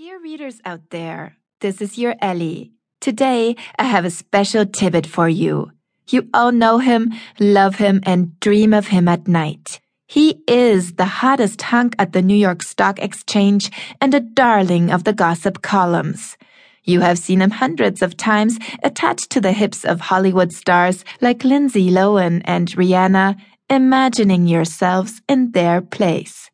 Dear readers out there, this is your Ellie. Today, I have a special tidbit for you. You all know him, love him, and dream of him at night. He is the hottest hunk at the New York Stock Exchange and a darling of the gossip columns. You have seen him hundreds of times attached to the hips of Hollywood stars like Lindsay Lohan and Rihanna, imagining yourselves in their place.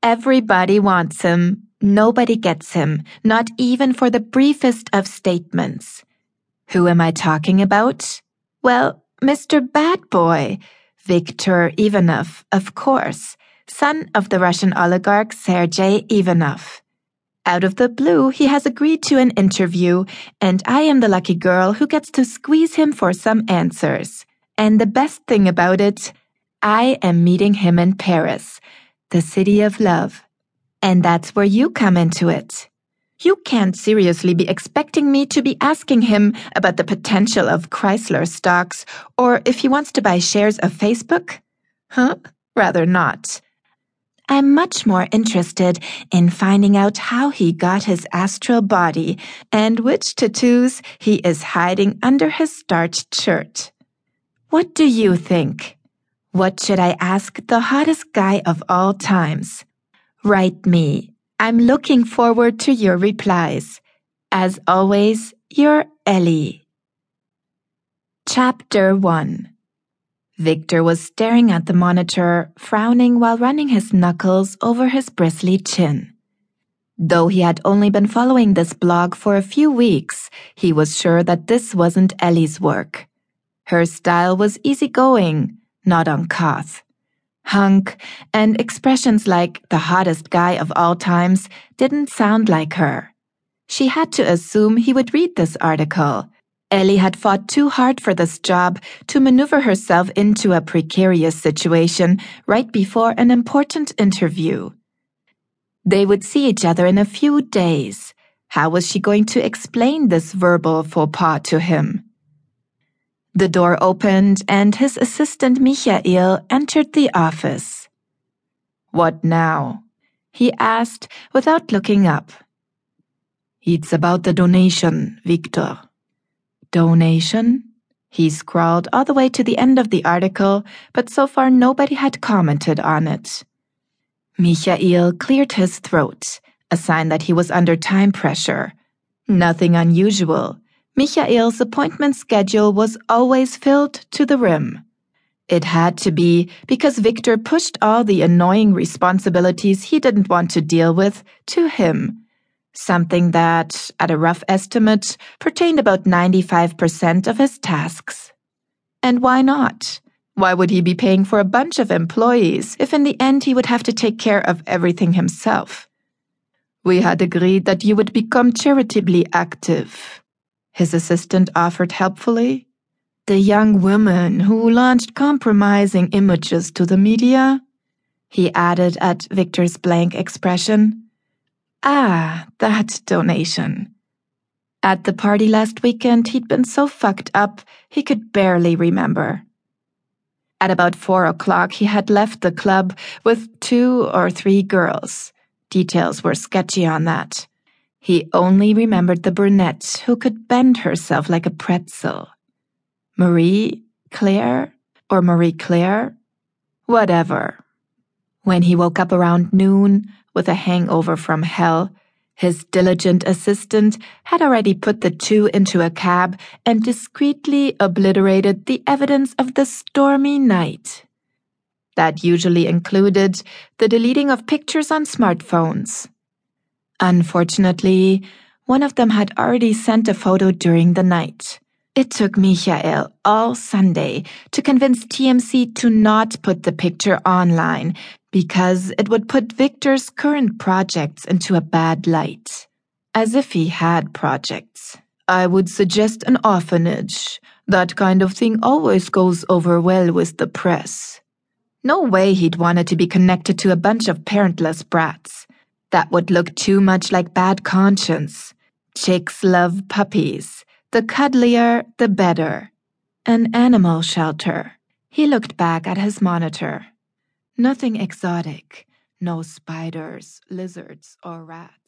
Everybody wants him, Nobody gets him, not even for the briefest of statements. Who am I talking about? Well, Mr. Bad Boy, Viktor Iwanow, of course, son of the Russian oligarch Sergej Iwanow. Out of the blue, he has agreed to an interview, and I am the lucky girl who gets to squeeze him for some answers. And the best thing about it, I am meeting him in Paris, the city of love. And that's where you come into it. You can't seriously be expecting me to be asking him about the potential of Chrysler stocks or if he wants to buy shares of Facebook? Huh? Rather not. I'm much more interested in finding out how he got his astral body and which tattoos he is hiding under his starched shirt. What do you think? What should I ask the hottest guy of all times? Write me. I'm looking forward to your replies. As always, your Ellie. Chapter 1 Viktor was staring at the monitor, frowning while running his knuckles over his bristly chin. Though he had only been following this blog for a few weeks, he was sure that this wasn't Ellie's work. Her style was easygoing, not uncouth hunk, and expressions like the hottest guy of all times didn't sound like her. She had to assume he would read this article. Ellie had fought too hard for this job to maneuver herself into a precarious situation right before an important interview. They would see each other in a few days. How was she going to explain this verbal faux pas to him? The door opened and his assistant Michael entered the office. What now? he asked without looking up. It's about the donation, Viktor. Donation? He scrawled all the way to the end of the article, but so far nobody had commented on it. Michael cleared his throat, a sign that he was under time pressure. Nothing unusual. Michael's appointment schedule was always filled to the rim. It had to be because Viktor pushed all the annoying responsibilities he didn't want to deal with to him. Something that, at a rough estimate, pertained about 95% of his tasks. And why not? Why would he be paying for a bunch of employees if in the end he would have to take care of everything himself? We had agreed that you would become charitably active his assistant offered helpfully. The young woman who launched compromising images to the media? He added at Viktor's blank expression. Ah, that donation. At the party last weekend, he'd been so fucked up he could barely remember. At about four o'clock, he had left the club with two or three girls. Details were sketchy on that. He only remembered the brunette who could bend herself like a pretzel. Marie Claire or Marie Claire? Whatever. When he woke up around noon with a hangover from hell, his diligent assistant had already put the two into a cab and discreetly obliterated the evidence of the stormy night. That usually included the deleting of pictures on smartphones Unfortunately, one of them had already sent a photo during the night. It took Michael all Sunday to convince TMZ to not put the picture online because it would put Viktor's current projects into a bad light. As if he had projects. I would suggest an orphanage. That kind of thing always goes over well with the press. No way he'd want it to be connected to a bunch of parentless brats. That would look too much like bad conscience. Chicks love puppies. The cuddlier, the better. An animal shelter. He looked back at his monitor. Nothing exotic. No spiders, lizards, or rats.